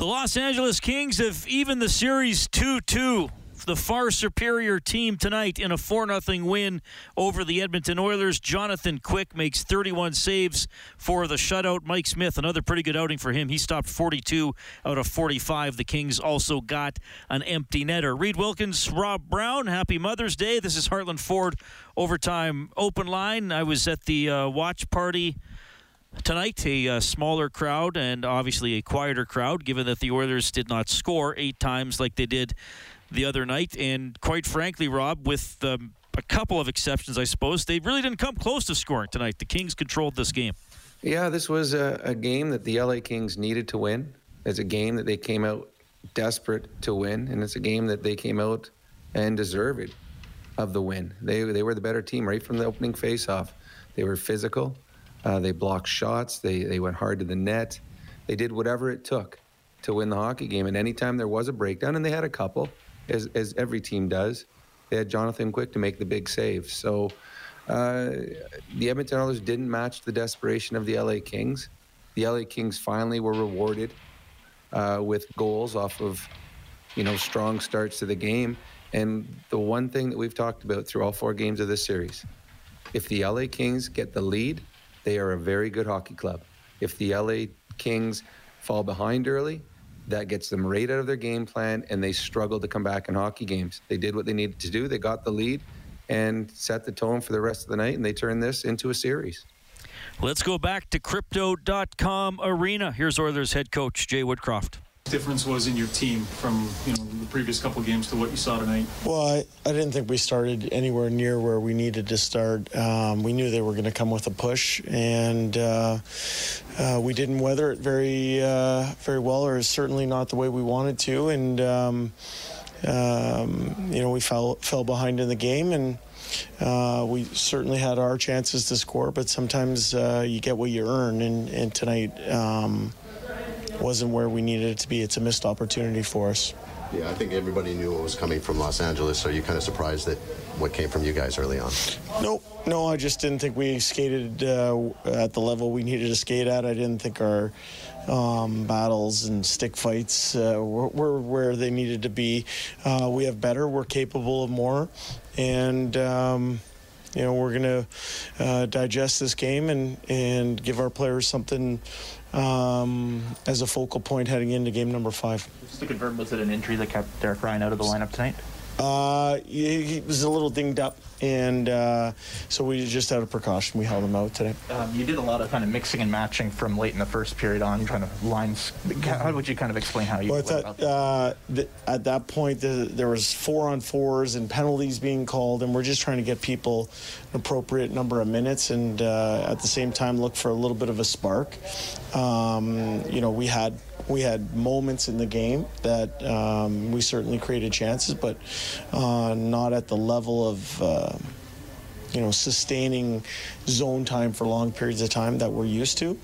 The Los Angeles Kings have even the series 2 2. The far superior team tonight in a 4 0 win over the Edmonton Oilers. Jonathan Quick makes 31 saves for the shutout. Mike Smith, another pretty good outing for him. He stopped 42 out of 45. The Kings also got an empty netter. Reid Wilkins, Rob Brown, happy Mother's Day. This is Heartland Ford Overtime Open Line. I was at the uh, watch party tonight a uh, smaller crowd and obviously a quieter crowd given that the oilers did not score eight times like they did the other night. And quite frankly rob with um, a couple of exceptions i suppose they really didn't come close to scoring tonight. The kings controlled this game. Yeah this was a, a game that the la kings needed to win. It's a game that they came out desperate to win and it's a game that they came out and deserved of the win. They, they were the better team right from the opening face-off. They were physical uh, they blocked shots. They they went hard to the net. They did whatever it took to win the hockey game. And anytime there was a breakdown, and they had a couple, as as every team does, they had Jonathan Quick to make the big save. So uh, the Edmonton Oilers didn't match the desperation of the LA Kings. The LA Kings finally were rewarded uh, with goals off of you know strong starts to the game. And the one thing that we've talked about through all four games of this series, if the LA Kings get the lead they are a very good hockey club. If the LA Kings fall behind early, that gets them right out of their game plan and they struggle to come back in hockey games. They did what they needed to do. They got the lead and set the tone for the rest of the night and they turned this into a series. Let's go back to crypto.com arena. Here's Oilers head coach Jay Woodcroft difference was in your team from you know the previous couple games to what you saw tonight? Well, I, I didn't think we started anywhere near where we needed to start. Um, we knew they were going to come with a push, and uh, uh, we didn't weather it very uh, very well, or certainly not the way we wanted to. And um, um, you know, we fell fell behind in the game, and. Uh, we certainly had our chances to score, but sometimes uh, you get what you earn. And, and tonight, um, wasn't where we needed it to be. It's a missed opportunity for us. Yeah, I think everybody knew what was coming from Los Angeles. So you kind of surprised that what came from you guys early on? Nope, no, I just didn't think we skated uh, at the level we needed to skate at. I didn't think our um, battles and stick fights uh, were, were, where they needed to be. Uh, we have better. We're capable of more, and. Um, you know, we're going to uh, digest this game and, and give our players something um, as a focal point heading into game number five. Just to confirm, was it an injury that kept Derek Ryan out of the lineup tonight? Uh, he, he was a little dinged up and uh, so we just out of precaution we held him out today. Um, you did a lot of kind of mixing and matching from late in the first period on, trying to lines. How would you kind of explain how you? Well, thought uh, th- at that point the, there was four on fours and penalties being called, and we're just trying to get people an appropriate number of minutes, and uh, at the same time look for a little bit of a spark. Um, you know, we had we had moments in the game that um, we certainly created chances, but uh, not at the level of uh, you know sustaining zone time for long periods of time that we're used to.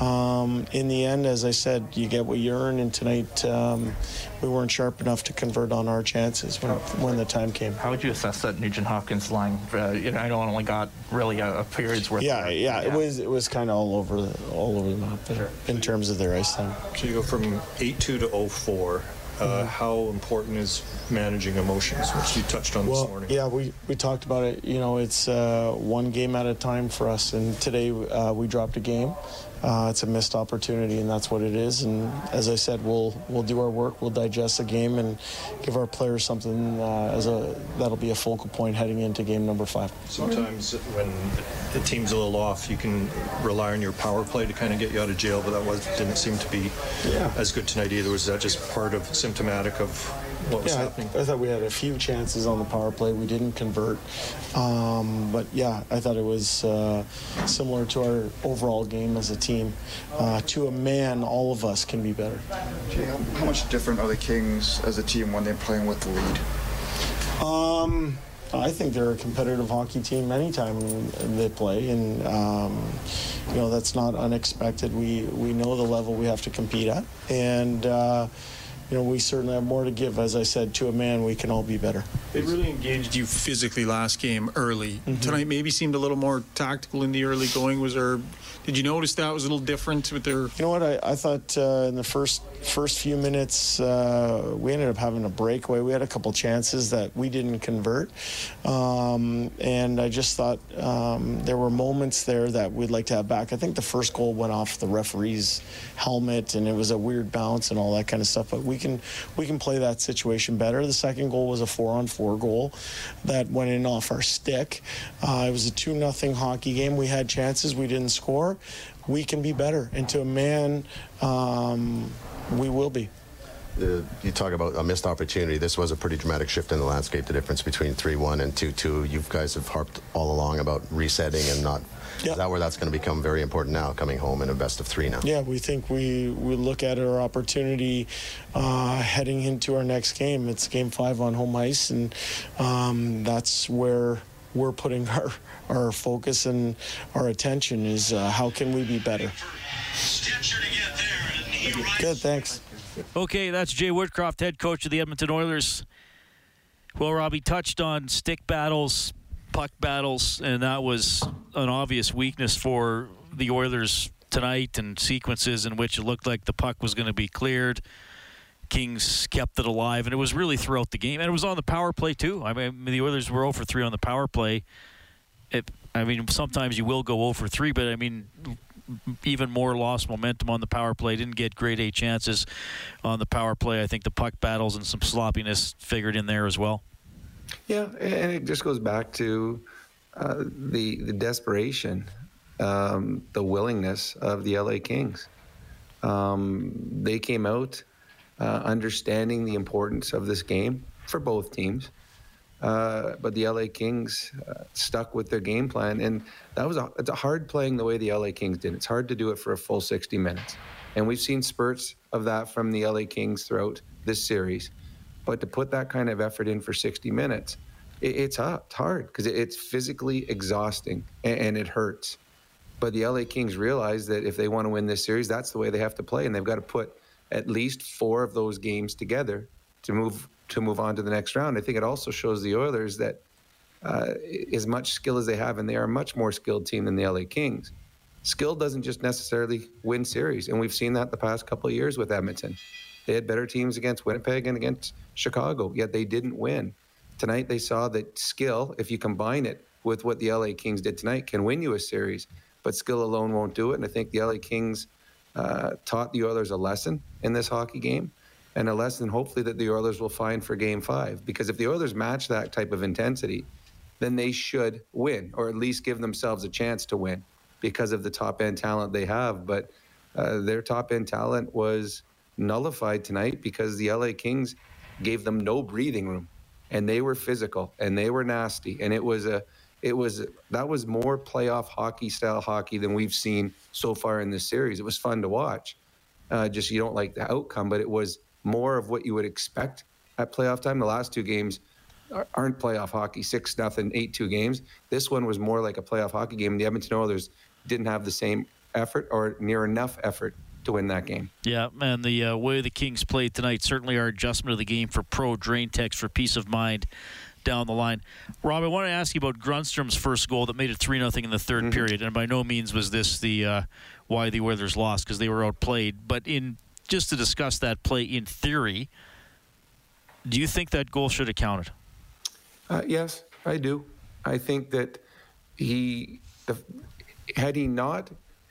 Um, in the end, as I said, you get what you earn, and tonight um, we weren't sharp enough to convert on our chances when, when the time came. How would you assess that Nugent Hopkins line? Uh, you know, I know only got really a, a period's worth. Yeah, yeah, yeah, it was it was kind of all over the, all over the map sure. in terms of their ice time. So you go from eight two to 04. Uh, how important is managing emotions, which you touched on well, this morning? Yeah, we, we talked about it. You know, it's uh, one game at a time for us, and today uh, we dropped a game uh, it's a missed opportunity, and that's what it is. And as I said, we'll we'll do our work, we'll digest the game, and give our players something uh, as a that'll be a focal point heading into game number five. Sometimes when the team's a little off, you can rely on your power play to kind of get you out of jail, but that was didn't seem to be yeah. as good tonight either. Was that just part of symptomatic of what was yeah, happening? I, I, thought we had a few chances on the power play. We didn't convert. Um, but yeah, I thought it was uh, similar to our overall game as a team. Uh, to a man, all of us can be better. Jay, how, how, much different are the Kings as a team when they're playing with the lead? Um, I think they're a competitive hockey team anytime they play, and um, you know that's not unexpected. We we know the level we have to compete at, and. Uh, you know, we certainly have more to give. As I said, to a man, we can all be better. They really engaged you physically last game early. Tonight maybe seemed a little more tactical in the early going. Was there? Did you notice that was a little different with their? You know what? I, I thought uh, in the first first few minutes uh, we ended up having a breakaway. We had a couple chances that we didn't convert, um, and I just thought um, there were moments there that we'd like to have back. I think the first goal went off the referee's helmet, and it was a weird bounce and all that kind of stuff. But we can we can play that situation better. The second goal was a four on four goal that went in off our stick. Uh, it was a two nothing hockey game. We had chances, we didn't score. We can be better, and to a man, um, we will be. Uh, you talk about a missed opportunity. This was a pretty dramatic shift in the landscape. The difference between three-one and two-two. You guys have harped all along about resetting and not. Yeah. Is that where that's going to become very important now, coming home in a best of three now? Yeah, we think we, we look at our opportunity uh, heading into our next game. It's game five on home ice, and um, that's where we're putting our, our focus and our attention is uh, how can we be better. Good, thanks. Okay, that's Jay Woodcroft, head coach of the Edmonton Oilers. Well, Robbie touched on stick battles, puck battles, and that was an obvious weakness for the Oilers tonight and sequences in which it looked like the puck was going to be cleared. Kings kept it alive, and it was really throughout the game. And it was on the power play, too. I mean, the Oilers were 0 for 3 on the power play. It, I mean, sometimes you will go 0 for 3, but I mean, even more lost momentum on the power play. Didn't get grade A chances on the power play. I think the puck battles and some sloppiness figured in there as well. Yeah, and it just goes back to uh, the the desperation, um, the willingness of the LA Kings. Um, they came out uh, understanding the importance of this game for both teams. Uh, but the LA Kings uh, stuck with their game plan, and that was a, it's a hard playing the way the LA Kings did. It's hard to do it for a full 60 minutes, and we've seen spurts of that from the LA Kings throughout this series. But to put that kind of effort in for 60 minutes, it, it's, hard, it's hard because it, it's physically exhausting and, and it hurts. But the LA Kings realize that if they want to win this series, that's the way they have to play, and they've got to put at least four of those games together to move to move on to the next round. I think it also shows the Oilers that uh, as much skill as they have, and they are a much more skilled team than the LA Kings. Skill doesn't just necessarily win series, and we've seen that the past couple of years with Edmonton. They had better teams against Winnipeg and against Chicago, yet they didn't win. Tonight they saw that skill, if you combine it with what the LA Kings did tonight, can win you a series, but skill alone won't do it. And I think the LA Kings uh, taught the Oilers a lesson in this hockey game and a lesson hopefully that the Oilers will find for game five. Because if the Oilers match that type of intensity, then they should win, or at least give themselves a chance to win because of the top end talent they have. But uh, their top end talent was nullified tonight because the LA Kings gave them no breathing room and they were physical and they were nasty. And it was a, it was, that was more playoff hockey style hockey than we've seen so far in this series. It was fun to watch. Uh, just you don't like the outcome, but it was more of what you would expect at playoff time. The last two games aren't playoff hockey, six nothing, eight two games. This one was more like a playoff hockey game. The Edmonton Oilers didn't have the same effort or near enough effort to win that game. Yeah, and the uh, way the Kings played tonight certainly our adjustment of the game for pro drain text for peace of mind down the line. Rob, I want to ask you about Grundstrom's first goal that made it three nothing in the 3rd mm-hmm. period, and by no means was this the uh, why the Oilers lost because they were outplayed, but in just to discuss that play in theory, do you think that goal should have counted? Uh, yes, I do. I think that he, the, had he not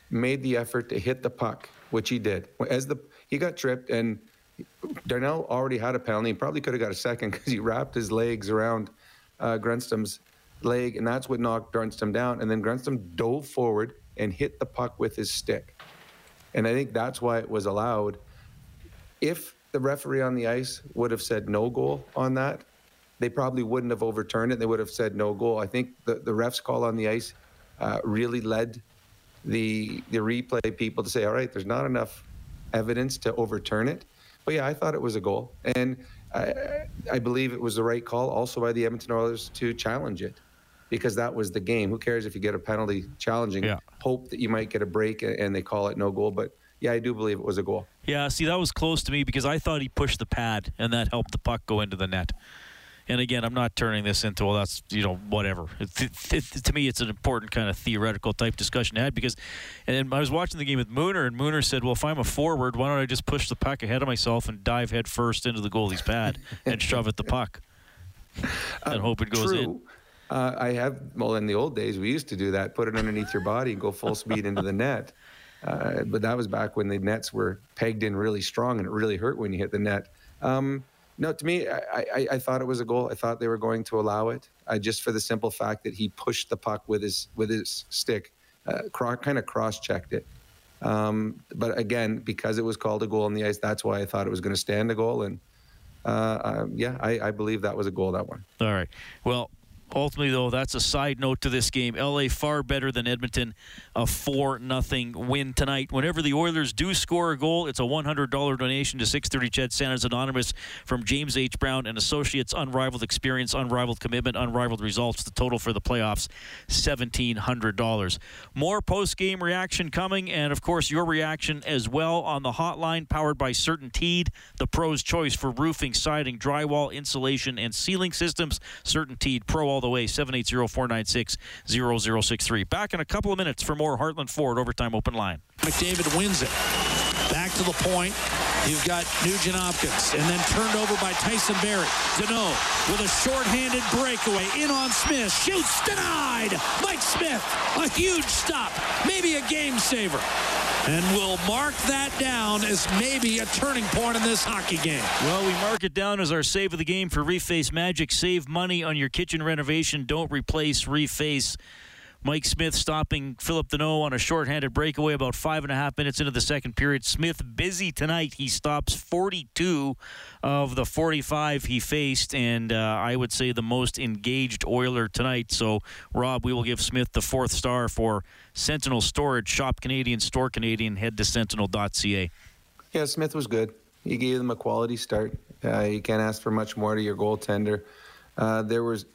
made the effort to hit the puck, which he did, as the he got tripped and Darnell already had a penalty. He probably could have got a second because he wrapped his legs around uh, leg, and that's what knocked Grundstrom down. And then Grundstrom dove forward and hit the puck with his stick. And I think that's why it was allowed if the referee on the ice would have said no goal on that, they probably wouldn't have overturned it. They would have said no goal. I think the, the ref's call on the ice uh, really led the the replay people to say, all right, there's not enough evidence to overturn it. But yeah, I thought it was a goal, and I, I believe it was the right call also by the Edmonton Oilers to challenge it because that was the game. Who cares if you get a penalty challenging? Yeah. Hope that you might get a break and they call it no goal, but yeah, I do believe it was a goal. Yeah, see, that was close to me because I thought he pushed the pad and that helped the puck go into the net. And again, I'm not turning this into well, that's you know whatever. It, it, to me, it's an important kind of theoretical type discussion to have because, and I was watching the game with Mooner, and Mooner said, "Well, if I'm a forward, why don't I just push the puck ahead of myself and dive head first into the goalie's pad and shove at the puck and hope it goes True. in." Uh, I have, well, in the old days, we used to do that, put it underneath your body and go full speed into the net. Uh, but that was back when the nets were pegged in really strong and it really hurt when you hit the net. Um, no, to me, I, I, I, thought it was a goal. I thought they were going to allow it, uh, just for the simple fact that he pushed the puck with his with his stick, uh, cro- kind of cross-checked it. Um, but again, because it was called a goal on the ice, that's why I thought it was going to stand a goal. And uh, um, yeah, I, I believe that was a goal. That one. All right. Well, ultimately, though, that's a side note to this game. LA far better than Edmonton. A 4 nothing win tonight. Whenever the Oilers do score a goal, it's a $100 donation to 630 Ched Santa's Anonymous from James H. Brown and Associates. Unrivaled experience, unrivaled commitment, unrivaled results. The total for the playoffs, $1,700. More post game reaction coming, and of course, your reaction as well on the hotline powered by CertainTeed, the pro's choice for roofing, siding, drywall, insulation, and ceiling systems. CertainTeed Pro all the way, 780-496-0063. Back in a couple of minutes for more Heartland Ford Overtime Open Line. McDavid wins it. Back to the point. You've got Nugent Hopkins, and then turned over by Tyson Barrie. Danault with a shorthanded breakaway. In on Smith. Shoots. Denied. Mike Smith. A huge stop. Maybe a game saver. And we'll mark that down as maybe a turning point in this hockey game. Well, we mark it down as our save of the game for Reface Magic. Save money on your kitchen renovation. Don't replace Reface. Mike Smith stopping Philip Danault on a shorthanded breakaway about five and a half minutes into the second period. Smith busy tonight. He stops 42 of the 45 he faced, and uh, I would say the most engaged Oiler tonight. So, Rob, we will give Smith the fourth star for Sentinel Storage. Shop Canadian, store Canadian. Head to sentinel.ca. Yeah, Smith was good. He gave them a quality start. Uh, you can't ask for much more to your goaltender. Uh, there was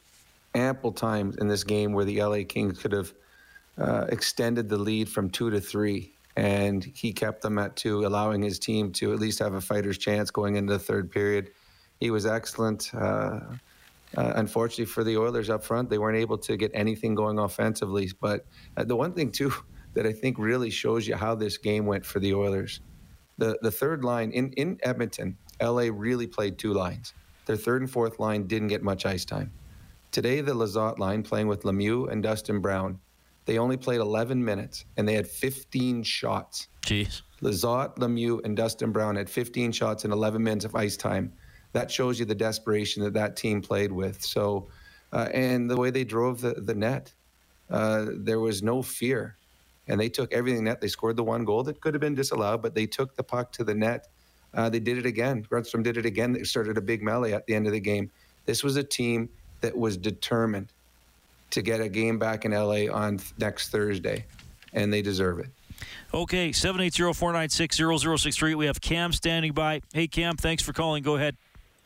ample times in this game where the LA Kings could have uh, extended the lead from two to three, and he kept them at two, allowing his team to at least have a fighter's chance going into the third period. He was excellent. Uh, uh, unfortunately for the Oilers up front, they weren't able to get anything going offensively. But uh, the one thing too that I think really shows you how this game went for the Oilers, the the third line in in Edmonton, LA really played two lines. Their third and fourth line didn't get much ice time. Today, the Lizotte line playing with Lemieux and Dustin Brown, they only played 11 minutes and they had 15 shots. Jeez. Lizotte, Lemieux, and Dustin Brown had 15 shots in 11 minutes of ice time. That shows you the desperation that that team played with. So, uh, and the way they drove the, the net, uh, there was no fear. And they took everything net. They scored the one goal that could have been disallowed, but they took the puck to the net. Uh, they did it again. Grundstrom did it again. They started a big melee at the end of the game. This was a team that was determined to get a game back in LA on th- next Thursday, and they deserve it. Okay, 780-496-0063. We have Cam standing by. Hey, Cam, thanks for calling. Go ahead.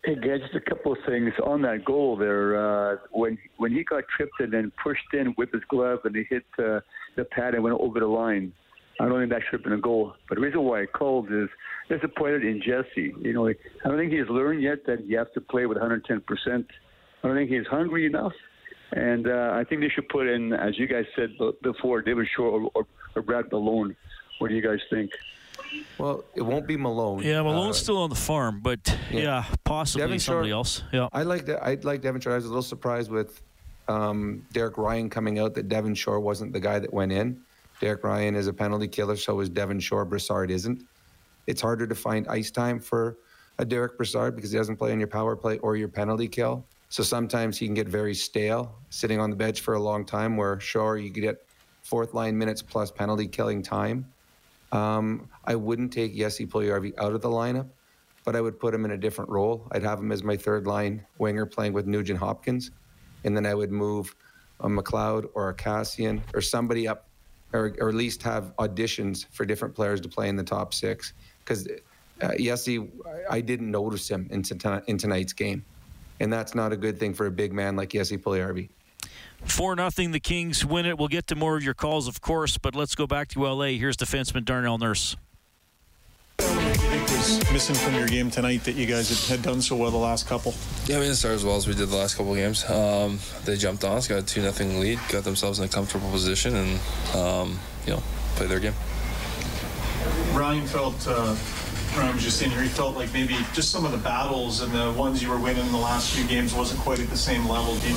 Hey, guys, just a couple of things on that goal there. Uh, when when he got tripped and then pushed in with his glove and he hit uh, the pad and went over the line, I don't think that should have been a goal. But the reason why I called is disappointed in Jesse. You know, I don't think he's learned yet that you have to play with 110 percent I don't think he's hungry enough. And uh, I think they should put in, as you guys said before, David Shore or, or, or Brad Malone. What do you guys think? Well, it won't be Malone. Yeah, Malone's uh, still on the farm, but yeah, yeah possibly Devin somebody Shore, else. Yeah, I like that. I like Devin Shore. I was a little surprised with um, Derek Ryan coming out that Devin Shore wasn't the guy that went in. Derek Ryan is a penalty killer, so is Devin Shore. Brassard isn't. It's harder to find ice time for a Derek Brassard because he doesn't play on your power play or your penalty kill. So sometimes he can get very stale sitting on the bench for a long time, where sure, you could get fourth line minutes plus penalty killing time. Um, I wouldn't take Jesse Puljujarvi out of the lineup, but I would put him in a different role. I'd have him as my third line winger playing with Nugent Hopkins, and then I would move a McLeod or a Kassian or somebody up, or, or at least have auditions for different players to play in the top six. Because uh, Jesse, I didn't notice him in, in tonight's game and that's not a good thing for a big man like Jesse Puljujarvi. Four nothing, the Kings win it. We'll get to more of your calls, of course, but let's go back to LA. Here's defenseman Darnell Nurse. was missing from your game tonight that you guys had, had done so well the last couple? Yeah, we didn't start as well as we did the last couple of games. Um, they jumped on us, got a 2 nothing lead, got themselves in a comfortable position, and, um, you know, played their game. Ryan felt, uh, Ryan was just in here, he felt like maybe just some of the battles and the ones you were winning in the last few games wasn't quite at the same level. Do you,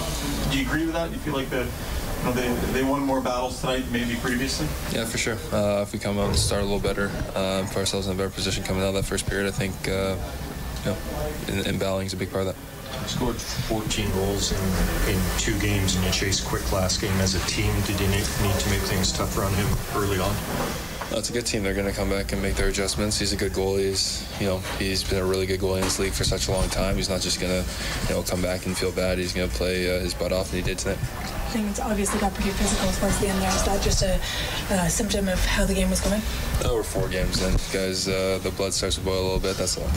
do you agree with that? Do you feel like the, you know, they, they won more battles tonight than maybe previously? Yeah, for sure. Uh, if we come out and start a little better, uh, put ourselves in a better position coming out of that first period, I think, uh, you know, in, in battling is a big part of that. You scored 14 goals in, in two games, and you chased Quick last game as a team. Did you need, need to make things tougher on him early on? It's a good team. They're going to come back and make their adjustments. He's a good goalie. He's, you know, he's been a really good goalie in this league for such a long time. He's not just going to, you know, come back and feel bad. He's going to play uh, his butt off, and he did tonight. Things obviously got pretty physical towards the end there. Is that just a, a symptom of how the game was going? Oh, we're four games in. Guys, uh, the blood starts to boil a little bit. That's all.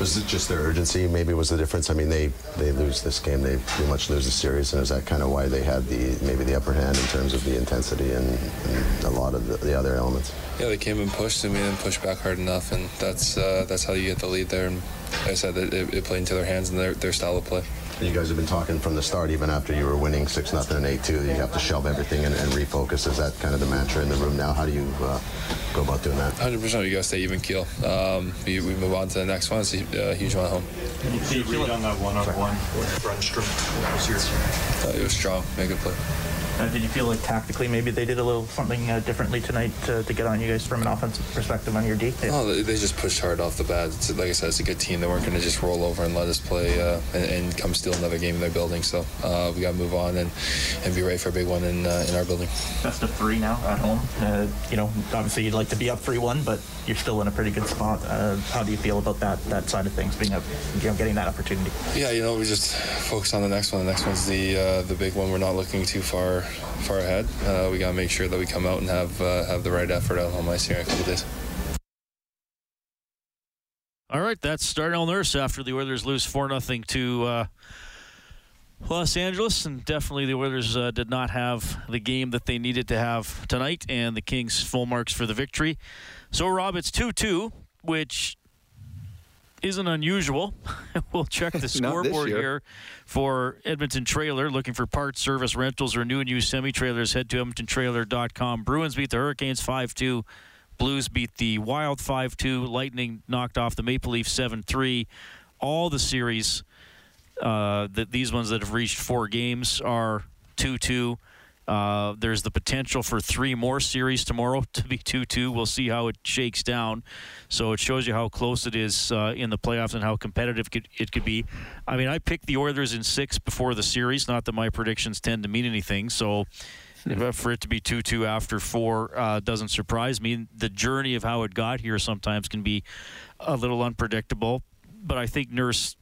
Was it just their urgency? Maybe it was the difference. I mean, they they lose this game, they pretty much lose the series, and is that kind of why they had the maybe the upper hand in terms of the intensity and, and a lot of the, the, other elements? Yeah, they came and pushed, and we didn't push back hard enough, and that's uh, that's how you get the lead there. And like I said, it, it played into their hands and their, their style of play. You guys have been talking from the start, even after you were winning six nothing and eight two. You have to shelve everything and, and, refocus. Is that kind of the mantra in the room now? How do you uh, go about doing that? Hundred percent. You got to stay even keel. Um, we, we, move on to the next one. It's a uh, huge one at home. Did you read on that one-on-one with Grundstrom? Was your... Uh, it was strong. Made a good play. Uh, did you feel like tactically maybe they did a little something uh, differently tonight to, to, get on you guys from an offensive perspective on your D? Yeah. Oh, they, just pushed hard off the bat. It's, like I said, it's a good team. They weren't going to just roll over and let us play uh, and, and, come steal another game in their building. So uh, we got to move on and, and be ready for a big one in uh, in our building. Best of three now at home. Uh, you know, obviously you'd like to be up three one, but you're still in a pretty good spot. how do you feel about that that side of things, being up, you know, getting that opportunity? Yeah, you know, we just focus on the next one. The next one's the the big one. We're not looking too far far ahead. Uh, we got to make sure that we come out and have uh, have the right effort out home ice here in a couple days. All right, that's Darnell Nurse after the Oilers lose 4 0 to uh, Los Angeles. And definitely the Oilers uh, did not have the game that they needed to have tonight, and the Kings full marks for the victory. So, Rob, it's 2 2, which isn't unusual. we'll check the scoreboard here for Edmonton Trailer. Looking for parts, service, rentals, or new and used semi trailers, head to EdmontonTrailer.com. Bruins beat the Hurricanes 5 2. Blues beat the Wild 5 2. Lightning knocked off the Maple Leafs 7 3. All the series, uh, that these ones that have reached four games, are 2 2. Uh, there's the potential for three more series tomorrow to be 2 2. We'll see how it shakes down. So it shows you how close it is uh, in the playoffs and how competitive it could be. I mean, I picked the Oilers in six before the series. Not that my predictions tend to mean anything. So for it to be 2 2 after four uh, doesn't surprise me. The journey of how it got here sometimes can be a little unpredictable. But I think Nurse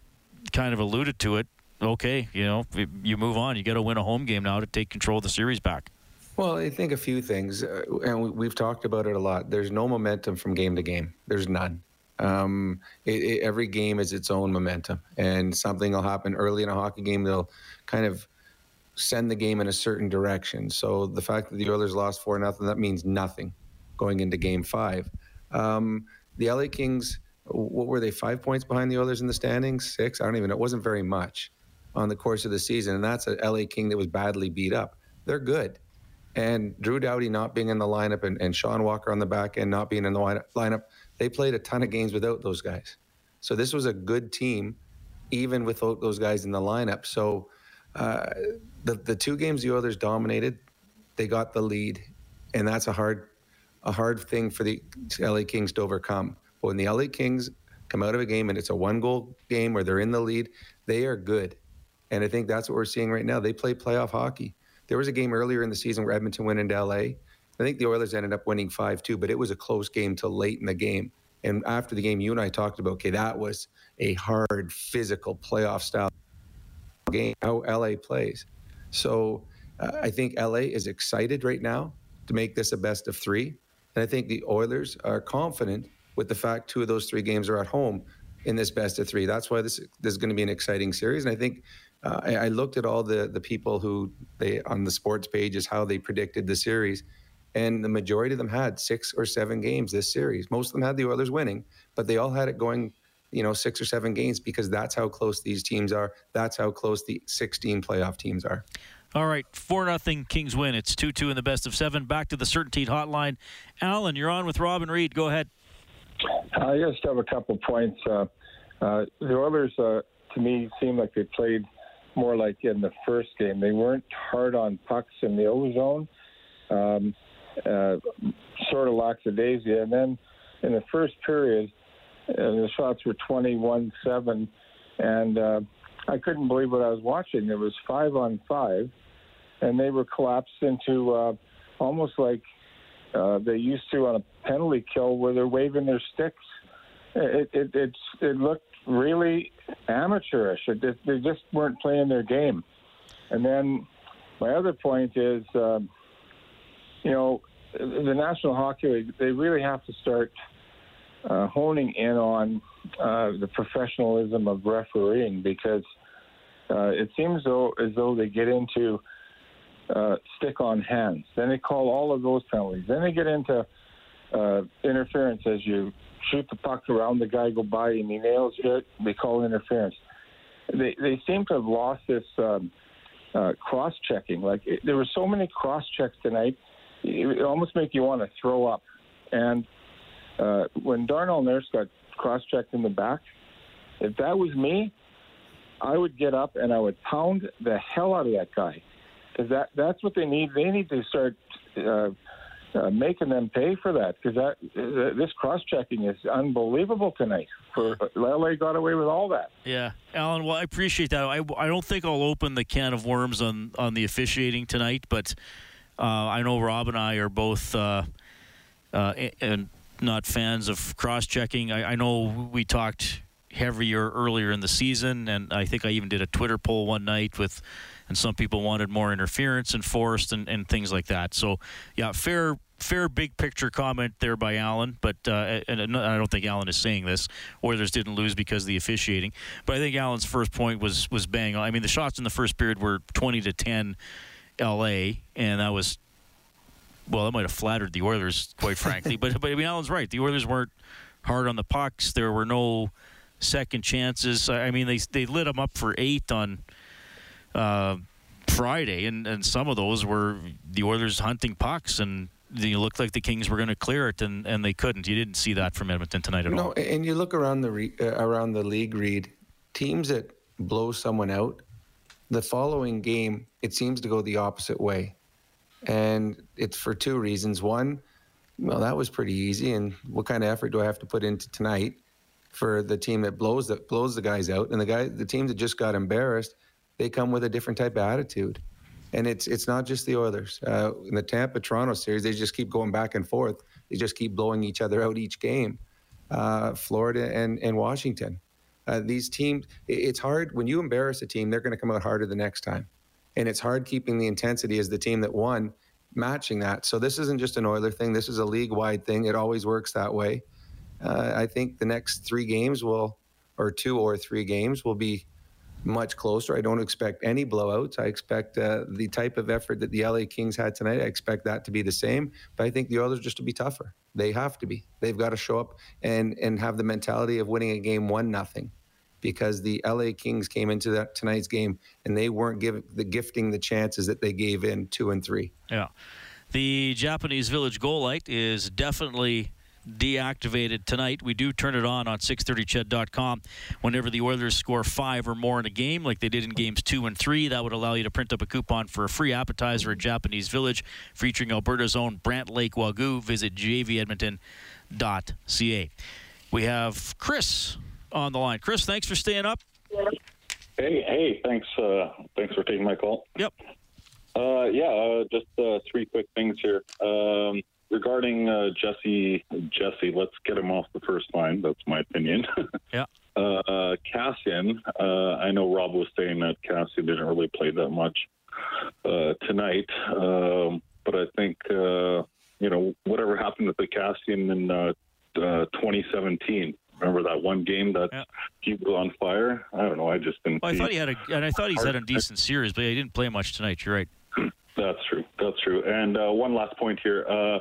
kind of alluded to it okay, you know, you move on. You got to win a home game now to take control of the series back. Well, I think a few things, uh, and we've talked about it a lot. There's no momentum from game to game. There's none. Um, it, it, every game is its own momentum, and something will happen early in a hockey game. They'll kind of send the game in a certain direction. So the fact that the Oilers lost four nothing that means nothing going into Game Five. Um, the LA Kings, what were they? Five points behind the Oilers in the standings? Six? I don't even know. It wasn't very much on the course of the season, and that's a LA King that was badly beat up. They're good. And Drew Doughty not being in the lineup and, and Sean Walker on the back end not being in the lineup, they played a ton of games without those guys. So this was a good team, even without those guys in the lineup. So uh, the the two games the Oilers dominated, they got the lead, and that's a hard a hard thing for the LA Kings to overcome. But when the LA Kings come out of a game and it's a one goal game where they're in the lead, they are good. And I think that's what we're seeing right now. They play playoff hockey. There was a game earlier in the season where Edmonton went into LA. I think the Oilers ended up winning 5 2, but it was a close game till late in the game. And after the game, you and I talked about, okay, that was a hard, physical playoff style game, how LA plays. So uh, I think LA is excited right now to make this a best of three. And I think the Oilers are confident with the fact two of those three games are at home in this best of three. That's why this, this is going to be an exciting series. And I think uh, I, I, looked at all the the people who they on the sports pages how they predicted the series, and the majority of them had six or seven games this series. Most of them had the Oilers winning, but they all had it going, you know, six or seven games because that's how close these teams are. That's how close the 16 playoff teams are. All right, 4 nothing Kings win. It's 2 2 in the best of seven. Back to the CertainTeed Hotline. Alan, you're on with Robin Reid. Go ahead. I just have a couple points. Uh, uh, the Oilers, uh, to me, seem like they played more like in the first game. They weren't hard on pucks in the O zone, um, uh, sort of lackadaisy. And then in the first period, uh, the shots were 21 7. And uh, I couldn't believe what I was watching. It was five on five, and they were collapsed into uh, almost like uh, they used to on a penalty kill where they're waving their sticks. It, it, it's, it looked really amateurish. They just weren't playing their game. And then my other point is, um, you know, the National Hockey League, they really have to start uh, honing in on uh, the professionalism of refereeing because uh, it seems though as though they get into uh, stick on hands. Then they call all of those penalties. Then they get into uh, interference as you shoot the puck around the guy, go by, and he nails it. They call interference. They they seem to have lost this um, uh, cross checking. Like it, there were so many cross checks tonight, it, it almost make you want to throw up. And uh, when Darnell Nurse got cross checked in the back, if that was me, I would get up and I would pound the hell out of that guy because that that's what they need. They need to start uh, uh, making them pay for that because that uh, this cross checking is unbelievable tonight. For LA got away with all that. Yeah, Alan. Well, I appreciate that. I, I don't think I'll open the can of worms on on the officiating tonight, but uh, I know Rob and I are both uh, uh, and not fans of cross checking. I, I know we talked heavier earlier in the season, and I think I even did a Twitter poll one night with, and some people wanted more interference enforced and, and things like that. So, yeah, fair fair big picture comment there by Allen, but uh, and I don't think Allen is saying this. Oilers didn't lose because of the officiating, but I think Allen's first point was was bang on. I mean, the shots in the first period were 20 to 10, L.A., and that was well, that might have flattered the Oilers, quite frankly. but but I mean, Allen's right. The Oilers weren't hard on the pucks. There were no second chances. I mean, they they lit them up for eight on uh, Friday, and, and some of those were the Oilers hunting pucks, and it looked like the Kings were going to clear it, and, and they couldn't. You didn't see that from Edmonton tonight at no, all. and you look around the re, uh, around the league, read teams that blow someone out, the following game it seems to go the opposite way, and it's for two reasons. One, well, that was pretty easy, and what kind of effort do I have to put into tonight? for the team that blows the blows the guys out, and the guy the team that just got embarrassed, they come with a different type of attitude, and it's it's not just the Oilers. Uh, in the Tampa Toronto series, they just keep going back and forth. They just keep blowing each other out each game. Uh, Florida and and Washington, uh, these teams. It's hard when you embarrass a team; they're going to come out harder the next time, and it's hard keeping the intensity as the team that won matching that. So this isn't just an Oiler thing. This is a league wide thing. It always works that way uh, I think the next three games will, or two or three games, will be much closer. I don't expect any blowouts. I expect uh, the type of effort that the LA Kings had tonight. I expect that to be the same. But I think the Oilers just to be tougher. They have to be. They've got to show up and and have the mentality of winning a game one nothing, because the LA Kings came into that tonight's game and they weren't giving the gifting the chances that they gave in two and three. Yeah, the Japanese Village goal light is definitely deactivated tonight. We do turn it on on 630ched.com whenever the Oilers score five or more in a game, like they did in games two and three. That would allow you to print up a coupon for a free appetizer at Japanese Village featuring Alberta's own Brant Lake Wagyu. Visit jvedmonton.ca. We have Chris on the line. Chris, thanks for staying up. Hey, hey, thanks, uh, thanks for taking my call. Yep. Uh, yeah, uh, just uh, three quick things here. Um, regarding uh, Jesse, Jesse, let's get him off the first line. That's my opinion. yeah. Uh, Kassian, uh, I know Rob was saying that Kassian didn't really play that much uh, tonight, um, but I think uh, you know whatever happened with the Kassian in uh, 2017. Remember that one game that yeah. he was on fire? I don't know. I just didn't. Well, I thought he had a, and I thought he's had a decent series, but he didn't play much tonight. You're right. That's true. That's true. And uh, one last point here. Uh,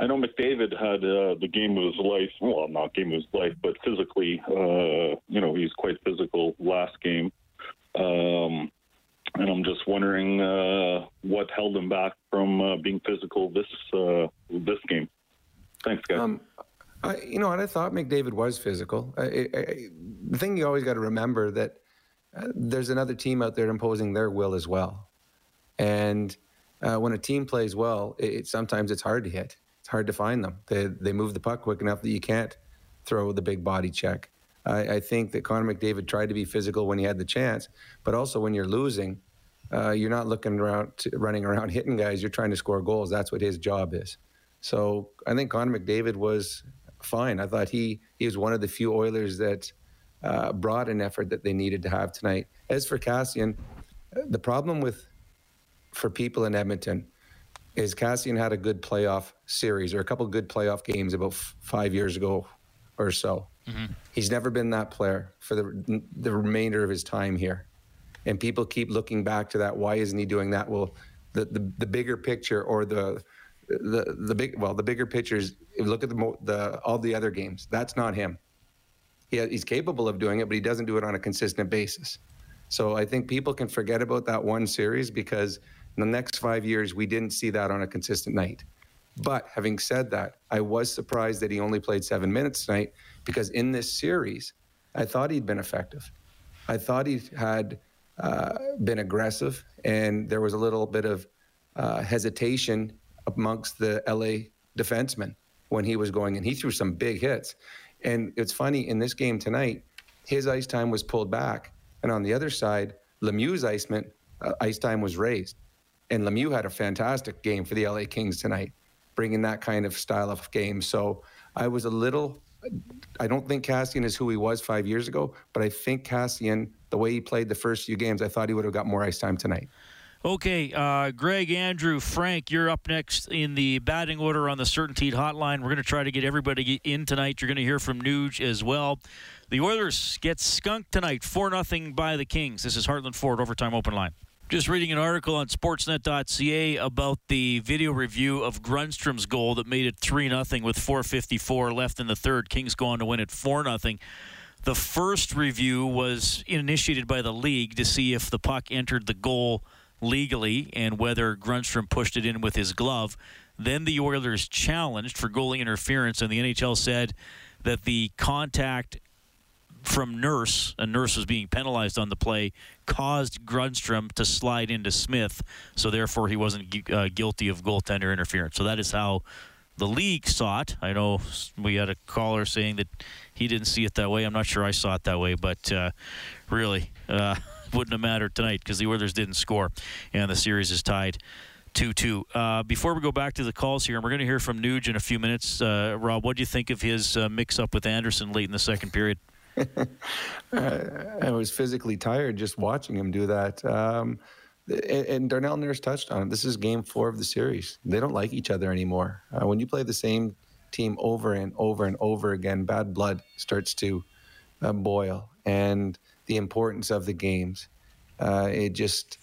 I know McDavid had uh, the game of his life. Well, not game of his life, but physically. Uh, you know, he's quite physical last game. Um, and I'm just wondering uh, what held him back from uh, being physical this this game. Thanks, guys. Um, I, you know what? I thought McDavid was physical. I, I, the thing you always got to remember that there's another team out there imposing their will as well, and uh, when a team plays well, it, it, sometimes it's hard to hit. It's hard to find them. They they move the puck quick enough that you can't throw the big body check. I, I think that Connor McDavid tried to be physical when he had the chance, but also when you're losing, uh, you're not looking around, running around hitting guys. You're trying to score goals. That's what his job is. So I think Connor McDavid was fine. I thought he he was one of the few Oilers that uh, brought an effort that they needed to have tonight. As for Kassian, the problem with for people in Edmonton is Kassian had a good playoff series or a couple good playoff games about f- five years ago or so. Mm-hmm. He's never been that player for the the remainder of his time here, and people keep looking back to that. Why isn't he doing that? Well, the the, the bigger picture or the the the big well the bigger picture is look at the the all the other games. That's not him. He, he's capable of doing it, but he doesn't do it on a consistent basis. So I think people can forget about that one series because in the next five years we didn't see that on a consistent night. But having said that, I was surprised that he only played seven minutes tonight because in this series, I thought he'd been effective. I thought he had uh, been aggressive, and there was a little bit of uh, hesitation amongst the LA defensemen when he was going, and he threw some big hits. And it's funny in this game tonight, his ice time was pulled back, and on the other side, Lemieux's ice, uh, ice time was raised. And Lemieux had a fantastic game for the LA Kings tonight bringing that kind of style of game. So I was a little. I don't think Kassian is who he was five years ago, but I think Kassian, the way he played the first few games, I thought he would have got more ice time tonight. Okay, uh, Greg, Andrew, Frank, you're up next in the batting order on the CertainTeed Hotline. We're going to try to get everybody in tonight. You're going to hear from Nuge as well. The Oilers get skunked tonight, 4 0 by the Kings. This is Heartland Ford Overtime Open Line. Just reading an article on Sportsnet.ca about the video review of Grundstrom's goal that made it 3 0 with 4.54 left in the third. Kings go on to win it 4 0. The first review was initiated by the league to see if the puck entered the goal legally and whether Grundstrom pushed it in with his glove. Then the Oilers challenged for goalie interference, and the NHL said that the contact from Nurse, a Nurse was being penalized on the play, caused Grundstrom to slide into Smith, so therefore he wasn't uh, guilty of goaltender interference. So that is how the league saw it. I know we had a caller saying that he didn't see it that way. I'm not sure I saw it that way, but uh, really uh, wouldn't have mattered tonight because the Oilers didn't score, and the series is tied. 2 2. Uh, before we go back to the calls here, and we're going to hear from Nuge in a few minutes. Uh, Rob, what do you think of his uh, mix up with Anderson late in the second period? I was physically tired just watching him do that. Um, and Darnell Nurse touched on it. This is game four of the series. They don't like each other anymore. Uh, when you play the same team over and over and over again, bad blood starts to uh, boil. And the importance of the games, uh, it just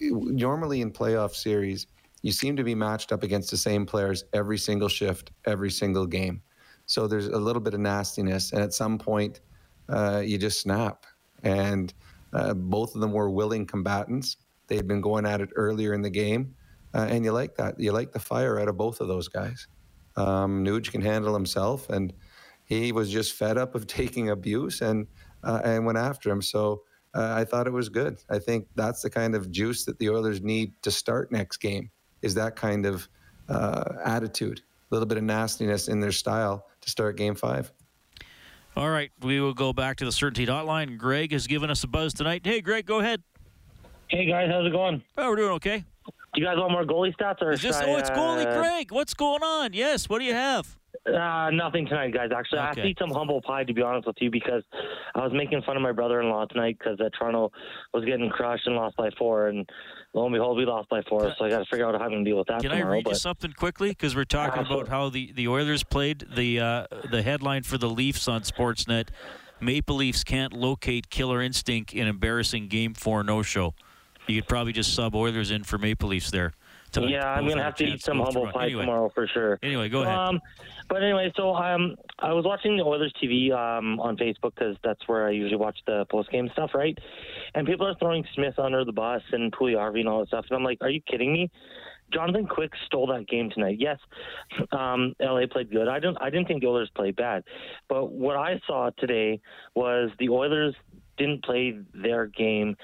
normally in playoff series, you seem to be matched up against the same players every single shift, every single game. So there's a little bit of nastiness, and at some point, uh, you just snap. And uh, both of them were willing combatants. They had been going at it earlier in the game, uh, and you like that. You like the fire out of both of those guys. Um, Nuge can handle himself, and he was just fed up of taking abuse and uh, and went after him. So uh, I thought it was good. I think that's the kind of juice that the Oilers need to start next game. Is that kind of uh, attitude, a little bit of nastiness in their style to start Game Five. All right, we will go back to the CertainTeed Hotline. Greg has given us a buzz tonight. Hey, Greg, go ahead. Hey guys, how's it going? Oh, we're doing okay. Do you guys want more goalie stats or? Is this, oh, it's goalie uh, Greg. What's going on? Yes. What do you have? Uh, nothing tonight, guys. Actually, okay. I need some humble pie to be honest with you because I was making fun of my brother-in-law tonight because uh, Toronto was getting crushed and lost by four, and lo and behold, we lost by four. So I got to figure out how I'm going to deal with that. Can tomorrow, I read but... you something quickly? Because we're talking Absolutely. about how the, the Oilers played. The uh, the headline for the Leafs on Sportsnet: Maple Leafs can't locate Killer Instinct in embarrassing Game Four no-show. You could probably just sub Oilers in for Maple Leafs there. Tonight. Yeah, I'm gonna have have to eat some humble pie Anyway. tomorrow for sure. Anyway, go ahead. Um, but anyway, so um, I was watching the Oilers TV um, on Facebook because that's where I usually watch the post game stuff, right? And people are throwing Smith under the bus and Puljujarvi and all that stuff, and I'm like, are you kidding me? Jonathan Quick stole that game tonight. Yes, um, LA played good. I didn't. I didn't think the Oilers played bad, but what I saw today was the Oilers didn't play their game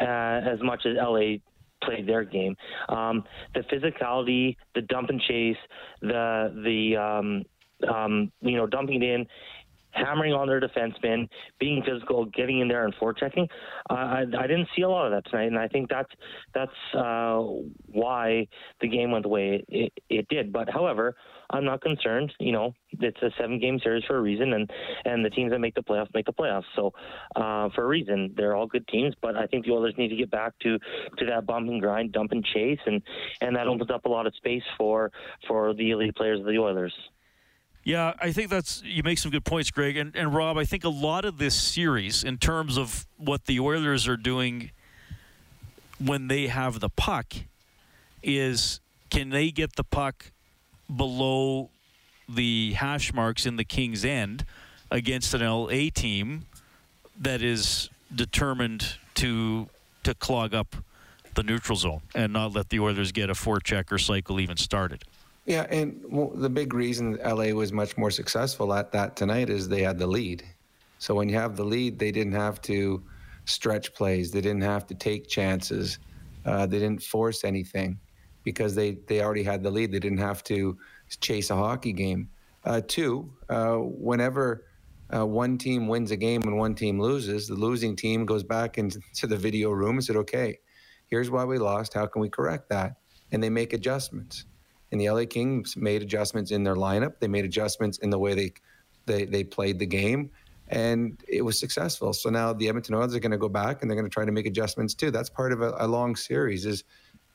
uh, as much as LA played their game. Um, the physicality, the dump and chase, the the um, um, you know dumping it in, hammering on their defensemen, being physical, getting in there and forechecking. Uh, I, I didn't see a lot of that tonight, and I think that's that's uh, why the game went the way it, it did. But however, I'm not concerned. You know, it's a seven game series for a reason, and and the teams that make the playoffs make the playoffs. So uh, for a reason, they're all good teams. But I think the Oilers need to get back to to that bump and grind, dump and chase, and and that opens up a lot of space for for the elite players of the Oilers. Yeah, I think that's you make some good points, Greg. And, and Rob, I think a lot of this series, in terms of what the Oilers are doing when they have the puck, is can they get the puck below the hash marks in the King's End against an LA team that is determined to to clog up the neutral zone and not let the Oilers get a four-checker cycle even started. Yeah, and the big reason LA was much more successful at that tonight is they had the lead. So when you have the lead, they didn't have to stretch plays. They didn't have to take chances. Uh, they didn't force anything because they, they already had the lead. They didn't have to chase a hockey game. Uh, two, uh, whenever uh, one team wins a game and one team loses, the losing team goes back into the video room and said, okay, here's why we lost. How can we correct that? And they make adjustments. And the LA Kings made adjustments in their lineup. They made adjustments in the way they they, they played the game, and it was successful. So now the Edmonton Oilers are going to go back and they're going to try to make adjustments too. That's part of a, a long series is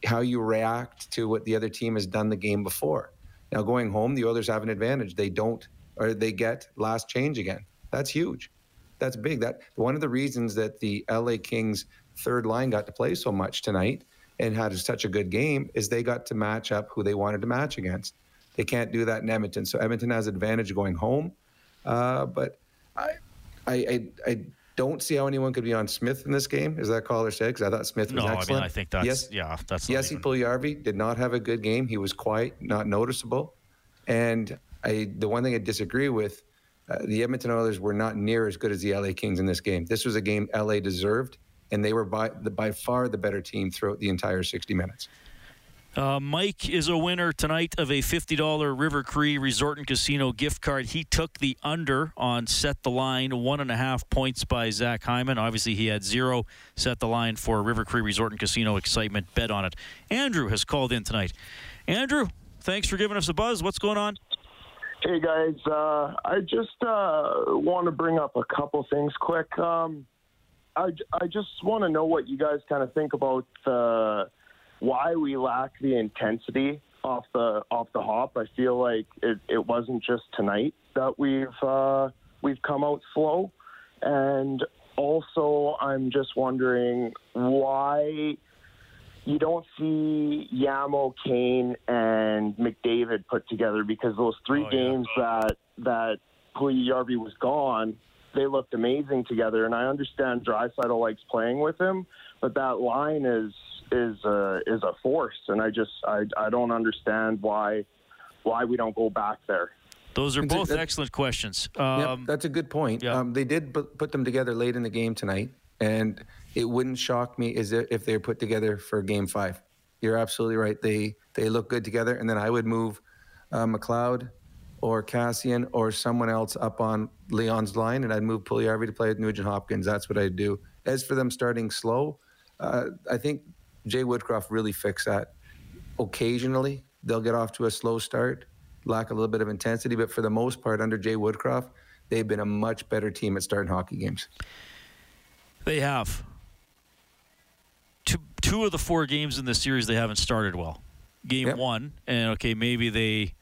how you react to what the other team has done the game before. Now going home, the Oilers have an advantage. They don't, or they get last change again. That's huge. That's big. That one of the reasons that the LA Kings third line got to play so much tonight and had such a good game is they got to match up who they wanted to match against. They can't do that in Edmonton. So Edmonton has advantage going home. Uh, but I, I, I, I don't see how anyone could be on Smith in this game, as that caller said, because I thought Smith was No, I mean, excellent. I think that's- yes, yeah, that's not Jesse Puljujarvi did not have a good game. He was quiet, not noticeable. And I, the one thing I disagree with, uh, the Edmonton Oilers were not near as good as the LA Kings in this game. This was a game LA deserved, and they were by the, by far the better team throughout the entire 60 minutes. Uh, Mike is a winner tonight of a $50 River Cree Resort and Casino gift card. He took the under on set the line, one and a half points by Zach Hyman. Obviously, he had zero. Set the line for River Cree Resort and Casino excitement. Bet on it. Andrew has called in tonight. Andrew, thanks for giving us a buzz. What's going on? Hey guys, uh, I just uh, want to bring up a couple things quick. Um, I, I just want to know what you guys kind of think about why we lack the intensity off the off the hop. I feel like it, it wasn't just tonight that we've uh, we've come out slow, and also I'm just wondering why you don't see Yamo, Kane, and McDavid put together because those three games that that Puljujarvi was gone, they looked amazing together. And I understand Draisaitl likes playing with him, but that line is is a is a force, and I just I I don't understand why why we don't go back there. Those are both that- excellent questions. Yep, Um, that's a good point. Um, they did put, put them together late in the game tonight, and it wouldn't shock me is it if they're put together for Game Five. You're absolutely right. They they look good together, and then I would move uh, McLeod or Kassian or someone else up on Leon's line, and I'd move Puljujarvi to play with Nugent Hopkins. That's what I'd do. As for them starting slow, uh, I think Jay Woodcroft really fixed that. Occasionally, they'll get off to a slow start, lack a little bit of intensity, but for the most part, under Jay Woodcroft, they've been a much better team at starting hockey games. They have. Two, two of the four games in this series, they haven't started well. Game one, and okay, maybe they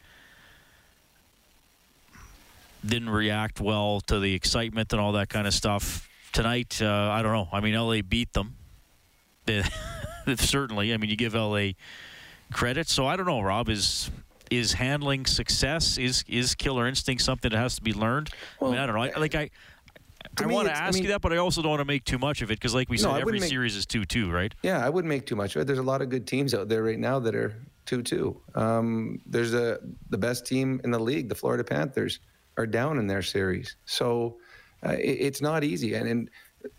didn't react well to the excitement and all that kind of stuff. Tonight, uh, I don't know. I mean, LA beat them. certainly. I mean, you give LA credit. So I don't know, Rob is is handling success is is killer instinct something that has to be learned. Well, I, mean, I don't know. I, like I. I want to ask I mean, you that, but I also don't want to make too much of it because, like we said, every make, series is two-two, right? Yeah, I wouldn't make too much of it. There's a lot of good teams out there right now that are two-two. Um, there's a the best team in the league, the Florida Panthers, are down in their series, so uh, it, it's not easy. And, and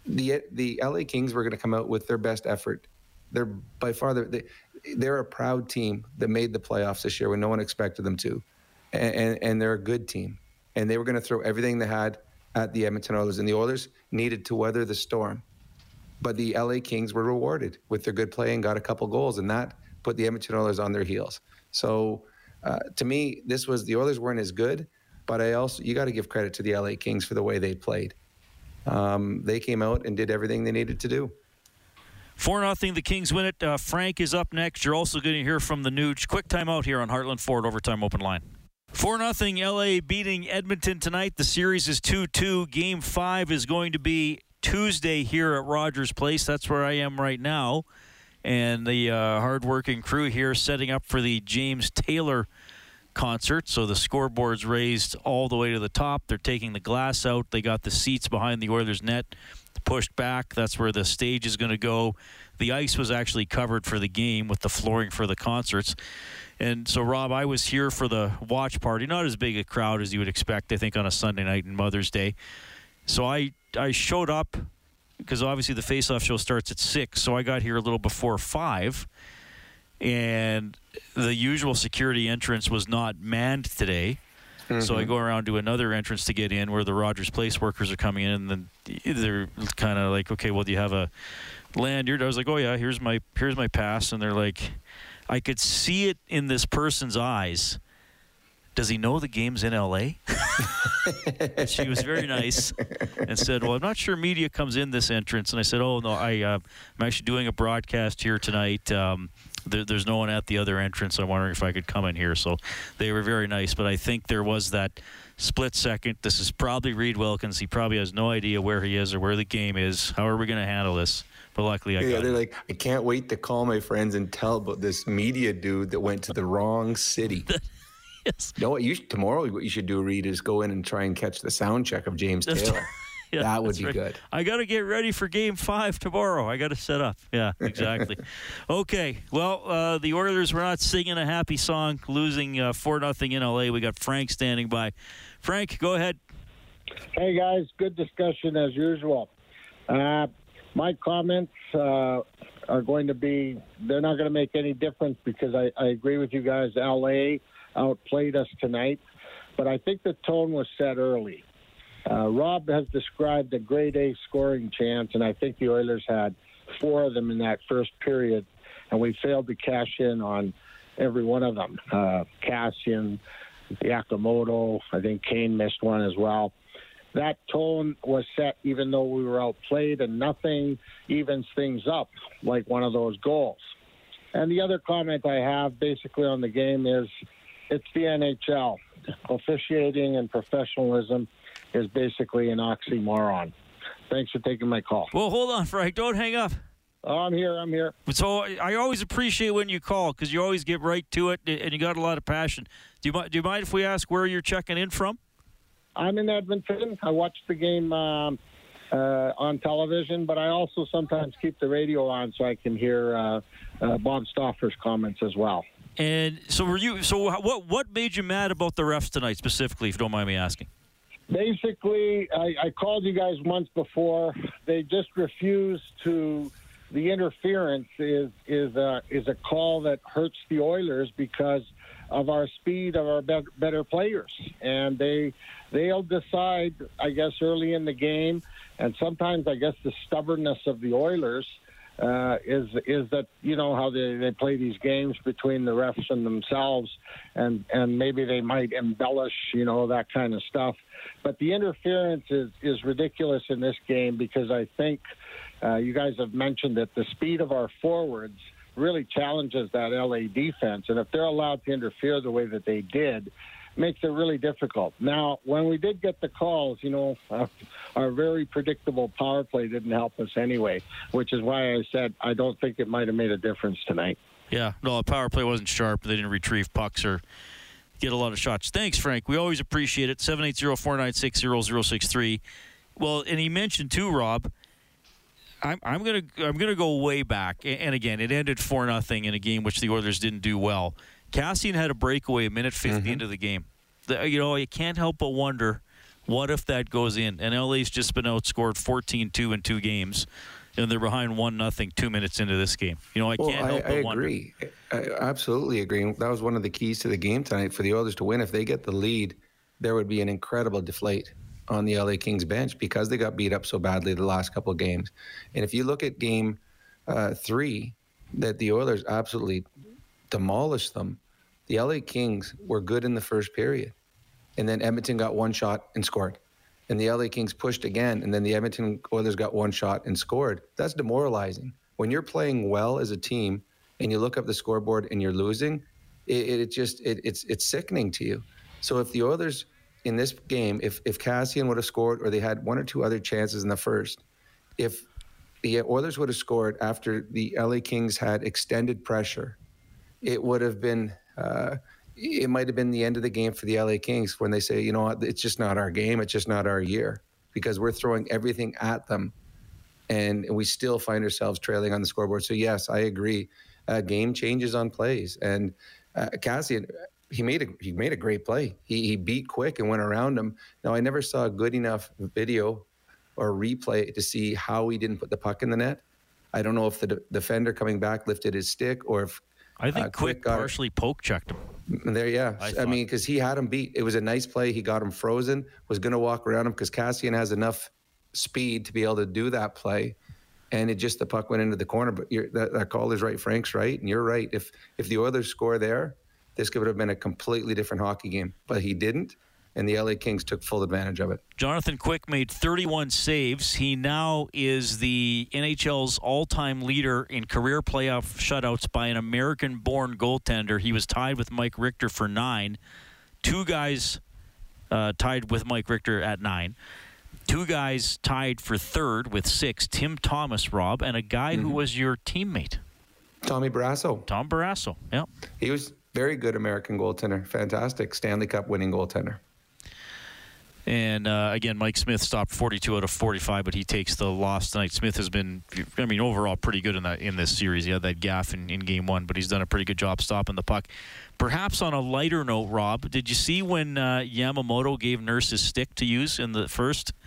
the the LA Kings were going to come out with their best effort. They're by far the, they're a proud team that made the playoffs this year when no one expected them to, and, and, and they're a good team, and they were going to throw everything they had at the Edmonton Oilers, and the Oilers needed to weather the storm, but the LA Kings were rewarded with their good play and got a couple goals, and that put the Edmonton Oilers on their heels. So, uh, to me, this was the Oilers weren't as good, but I also you got to give credit to the LA Kings for the way they played. Um, they came out and did everything they needed to do. 4 0, the Kings win it. Uh, Frank is up next. You're also going to hear from the Nuge. Quick timeout here on Heartland Ford Overtime Open Line. 4 0, LA beating Edmonton tonight. The series is 2 2. Game 5 is going to be Tuesday here at Rogers Place. That's where I am right now. And the uh, hardworking crew here setting up for the James Taylor concert. So the scoreboard's raised all the way to the top. They're taking the glass out. They got the seats behind the Oilers net pushed back. That's where the stage is going to go. The ice was actually covered for the game with the flooring for the concerts. And so, Rob, I was here for the watch party. Not as big a crowd as you would expect, I think, on a Sunday night and Mother's Day. So I I showed up because obviously the face-off show starts at six. So I got here a little before five, and the usual security entrance was not manned today. Mm-hmm. So I mm-hmm. go around to another entrance to get in where the Rogers Place workers are coming in, and then they're kind of like, okay, well, do you have a lanyard? I was like, oh yeah, here's my here's my pass, and they're like, I could see it in this person's eyes. Does he know the game's in LA? she was very nice and said, "Well, I'm not sure media comes in this entrance." And I said, "Oh no, I uh, I'm actually doing a broadcast here tonight." Um, there, there's no one at the other entrance. I'm wondering if I could come in here. So they were very nice, but I think there was that split second. This is probably Reid Wilkins. He probably has no idea where he is or where the game is. How are we going to handle this? But luckily, I yeah, they're like, I can't wait to call my friends and tell about this media dude that went to the wrong city. yes. You know what? You tomorrow, what you should do, Reed, is go in and try and catch the sound check of James Taylor. yeah, that would be right. good. I got to get ready for Game Five tomorrow. I got to set up. Yeah, exactly. okay. Well, uh, the Oilers were not singing a happy song, losing uh, four uh, nothing in LA. We got Frank standing by. Frank, go ahead. Hey guys, good discussion as usual. Uh, my comments uh, are going to be they're not going to make any difference because I, I agree with you guys. LA outplayed us tonight, but I think the tone was set early. Uh, Rob has described a grade A scoring chance, and I think the Oilers had four of them in that first period, and we failed to cash in on every one of them. Uh, Kassian, Yamamoto, I think Kane missed one as well. That tone was set even though we were outplayed, and nothing evens things up like one of those goals. And the other comment I have basically on the game is it's the NHL. Officiating and professionalism is basically an oxymoron. Thanks for taking my call. Well, hold on, Frank. Don't hang up. Oh, I'm here. I'm here. So I always appreciate when you call because you always get right to it and you got a lot of passion. Do you, do you mind if we ask where you're checking in from? I'm in Edmonton. I watch the game um, uh, on television, but I also sometimes keep the radio on so I can hear uh, uh, Bob Stauffer's comments as well. And so, were you? So, what what made you mad about the refs tonight specifically, if you don't mind me asking? Basically, I, I called you guys once before. They just refused to. The interference is is a, is a call that hurts the Oilers because of our speed of our better, better players, and they they'll decide, I guess, early in the game, and sometimes I guess the stubbornness of the Oilers uh, is is that you know how they, they play these games between the refs and themselves, and and maybe they might embellish you know that kind of stuff, but the interference is is ridiculous in this game because I think uh, you guys have mentioned that the speed of our forwards really challenges that LA defense, and if they're allowed to interfere the way that they did, makes it really difficult. Now, when we did get the calls, you know, uh, our very predictable power play didn't help us anyway, which is why I said I don't think it might have made a difference tonight. Yeah, no, the power play wasn't sharp. They didn't retrieve pucks or get a lot of shots. Thanks, Frank. We always appreciate it. 780 496 0063. Well, and he mentioned too, Rob. I'm, I'm gonna I'm gonna go way back, and again, it ended four nothing in a game which the Oilers didn't do well. Kassian had a breakaway a minute 50 mm-hmm. into the game. The, you know, you can't help but wonder what if that goes in. And LA's just been outscored 14-2 in two games, and they're behind one nothing two minutes into this game. You know, I well, can't help I, but I wonder. agree. I absolutely agree. That was one of the keys to the game tonight for the Oilers to win. If they get the lead, there would be an incredible deflate on the LA Kings bench because they got beat up so badly the last couple of games. And if you look at game uh, three, that the Oilers absolutely demolished them. The LA Kings were good in the first period. And then Edmonton got one shot and scored. And the LA Kings pushed again. And then the Edmonton Oilers got one shot and scored. That's demoralizing. When you're playing well as a team and you look up the scoreboard and you're losing, it, it just it, it's it's sickening to you. So if the Oilers in this game, if if Kassian would have scored or they had one or two other chances in the first, if the Oilers would have scored after the LA Kings had extended pressure, it would have been uh, it might have been the end of the game for the LA Kings when they say, you know what, it's just not our game, it's just not our year because we're throwing everything at them, and we still find ourselves trailing on the scoreboard. So yes, I agree. Uh, game changes on plays, and uh, Kassian, he made a he made a great play. He he beat Quick and went around him. Now I never saw a good enough video or replay to see how he didn't put the puck in the net. I don't know if the de- defender coming back lifted his stick or if I think uh, Quick, Quick partially poke checked him. There, yeah. I, I mean, because he had him beat. It was a nice play. He got him frozen. Was going to walk around him because Kassian has enough speed to be able to do that play. And it just the puck went into the corner. But that, that call is right. Frank's right, and you're right. If if the Oilers score there, this could have been a completely different hockey game. But he didn't and the LA Kings took full advantage of it. Jonathan Quick made 31 saves. He now is the NHL's all-time leader in career playoff shutouts by an American-born goaltender. He was tied with Mike Richter for nine. Two guys uh, tied with Mike Richter at nine. Two guys tied for third with six. Tim Thomas, Rob, and a guy mm-hmm. who was your teammate. Tommy Barrasso. Tom Barrasso. Yeah. He was very good American goaltender. Fantastic Stanley Cup winning goaltender. And uh, again, Mike Smith stopped 42 out of 45, but he takes the loss tonight. Smith has been, I mean, overall pretty good in that in this series. He had that gaff in, in game one, but he's done a pretty good job stopping the puck. Perhaps on a lighter note, Rob, did you see when uh, Yamamoto gave Nurse his stick to use in the first?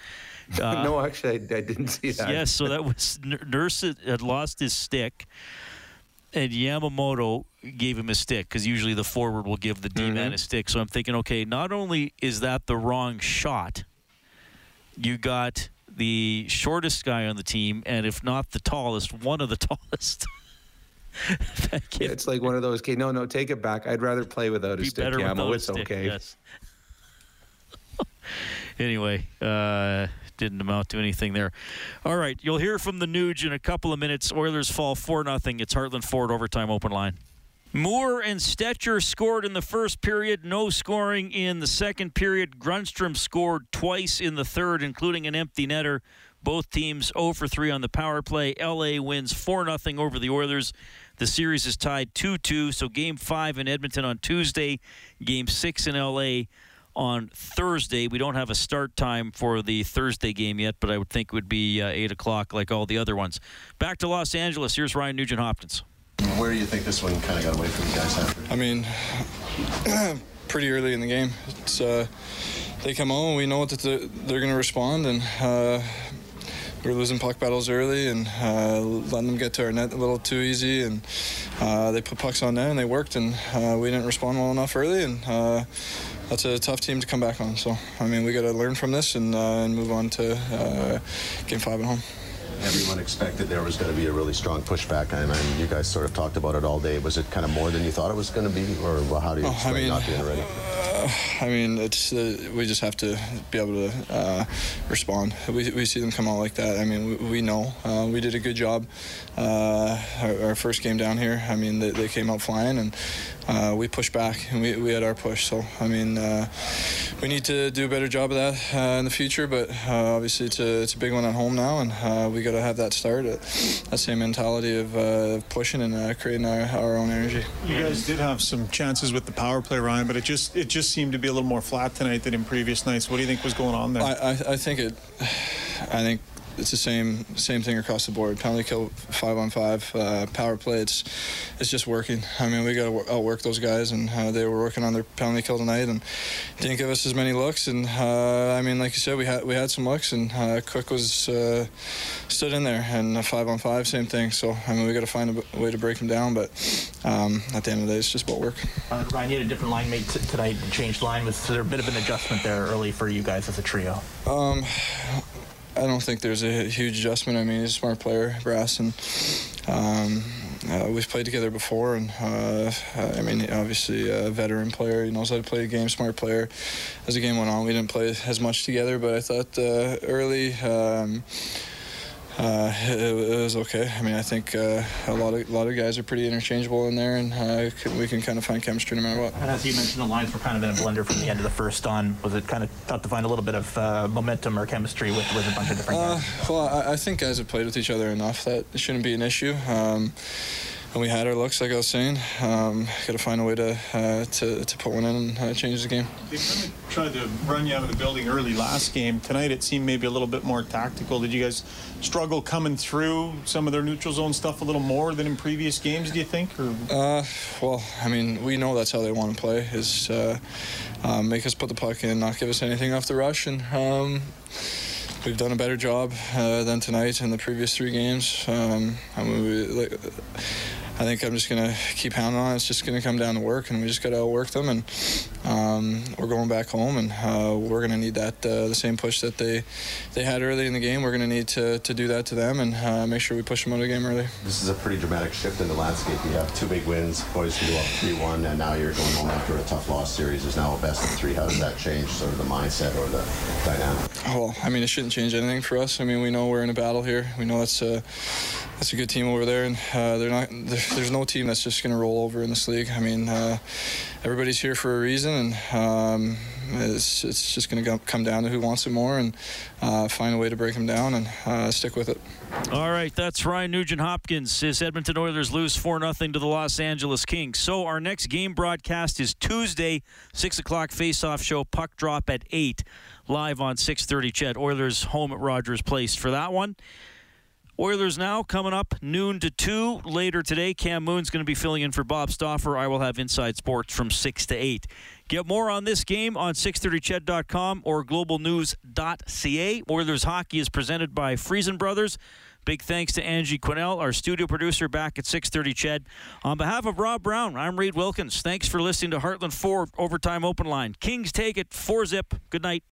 Uh, no, actually, I, I, didn't see that. Yes, so that was Nurse had lost his stick and Yamamoto gave him a stick because usually the forward will give the D man mm-hmm. a stick. So I'm thinking, okay, not only is that the wrong shot, you got the shortest guy on the team, and if not the tallest, one of the tallest. yeah, it's like one of those. Okay, no, no, take it back. I'd rather play without a stick. Yamo, it's stick, okay. Yes. anyway, uh, didn't amount to anything there. All right, you'll hear from the Nuge in a couple of minutes. Oilers fall 4 0. It's Heartland Ford overtime open line. Moore and Stecher scored in the first period, no scoring in the second period. Grundstrom scored twice in the third, including an empty netter. Both teams 0 for 3 on the power play. LA wins 4 0 over the Oilers. The series is tied 2 2. So game five in Edmonton on Tuesday, game six in LA on Thursday. We don't have a start time for the Thursday game yet, but I would think it would be uh, 8 o'clock like all the other ones. Back to Los Angeles. Here's Ryan Nugent Hopkins. Where do you think this one kind of got away from you guys after? I mean, pretty early in the game. It's uh, They come on, we know that they're going to respond, and uh, we are losing puck battles early and uh, letting them get to our net a little too easy. And uh, they put pucks on net and they worked, and uh, we didn't respond well enough early. And uh, that's a tough team to come back on. So, I mean, we got to learn from this and, uh, and move on to uh, game five at home everyone expected there was going to be a really strong pushback, and, and you guys sort of talked about it all day. Was it kind of more than you thought it was going to be, or well, how do you oh, explain I mean, not being ready? Uh, I mean, it's uh, we just have to be able to uh, respond. We, we see them come out like that. I mean, we, we know uh, we did a good job. Uh, our, our, first game down here, I mean, they, they, came out flying, and uh, we pushed back and we, we had our push. So I mean, uh, we need to do a better job of that uh, in the future. But uh, obviously, it's a, it's a big one at home now, and uh, we got to have that start. that same mentality of pushing and creating our, our own energy. You guys did have some chances with the power play, Ryan, but it just it just seemed to be a little more flat tonight than in previous nights. What do you think was going on there? I, I, I think it. I think it's the same same thing across the board. Penalty kill, five on five, uh, power play. It's it's just working. I mean, we got to outwork those guys, and uh, they were working on their penalty kill tonight, and didn't give us as many looks. And uh, I mean, like you said, we had we had some looks, and uh, Quick was uh, stood in there, and five on five, same thing. So I mean, we got to find a way to break them down. But um, at the end of the day, it's just about work. Uh, Ryan, you had a different line mate t- tonight, changed line. Was there a bit of an adjustment there early for you guys as a trio? Um, I don't think there's a huge adjustment. I mean, he's a smart player, Brass, and um, uh, we've played together before. And uh, I mean, obviously a veteran player. He knows how to play a game. Smart player. As the game went on, we didn't play as much together, but I thought uh, early. Um, uh, it, it, was okay. I mean, I think uh, a lot of a lot of guys are pretty interchangeable in there, and uh, we can kind of find chemistry no matter what. And as you mentioned, the lines were kind of in a blender from the end of the first on. Was it kind of tough to find a little bit of uh, momentum or chemistry with, with a bunch of different uh, guys? well, I, I, think guys have played with each other enough that it shouldn't be an issue. Um, and we had our looks, like I was saying. Um, Got to find a way to, uh, to to put one in and uh, change the game. They kind of tried to run you out of the building early last game. Tonight it seemed maybe a little bit more tactical. Did you guys struggle coming through some of their neutral zone stuff a little more than in previous games? Do you think? Uh, well, I mean, we know that's how they want to play. Is uh, uh, make us put the puck in, not give us anything off the rush, and. Um, we've done a better job uh, than tonight in the previous three games. Um, I mean, we, like, I think I'm just going to keep pounding on. It. It's just going to come down to work, and we just got to work them. And um, we're going back home, and uh, we're going to need that uh, the same push that they they had early in the game. We're going to need to, to do that to them and uh, make sure we push them out of the game early. This is a pretty dramatic shift in the landscape. You have two big wins, boys to go up 3-1, and now you're going home after a tough loss series. Is now a best of three. How does that change sort of the mindset or the dynamic? Well, I mean, it shouldn't change anything for us. I mean, we know we're in a battle here. We know that's a that's a good team over there, and uh, they're not. there's no team that's just going to roll over in this league. I mean, uh, everybody's here for a reason, and um, it's, it's just going to come down to who wants it more and uh, find a way to break them down and uh, stick with it. All right, that's Ryan Nugent Hopkins. His Edmonton Oilers lose 4 0 to the Los Angeles Kings. So our next game broadcast is Tuesday, 6 o'clock face-off show, puck drop at 8, live on 6.30 CHED. Oilers home at Rogers Place for that one. Oilers now coming up noon to 2 later today. Cam Moon's going to be filling in for Bob Stauffer. I will have Inside Sports from 6 to 8. Get more on this game on 630ched.com or globalnews.ca. Oilers hockey is presented by Friesen Brothers. Big thanks to Angie Quinnell, our studio producer back at 630 Ched. On behalf of Rob Brown, I'm Reid Wilkins. Thanks for listening to Heartland Ford Overtime Open Line. Kings take it 4 zip. Good night.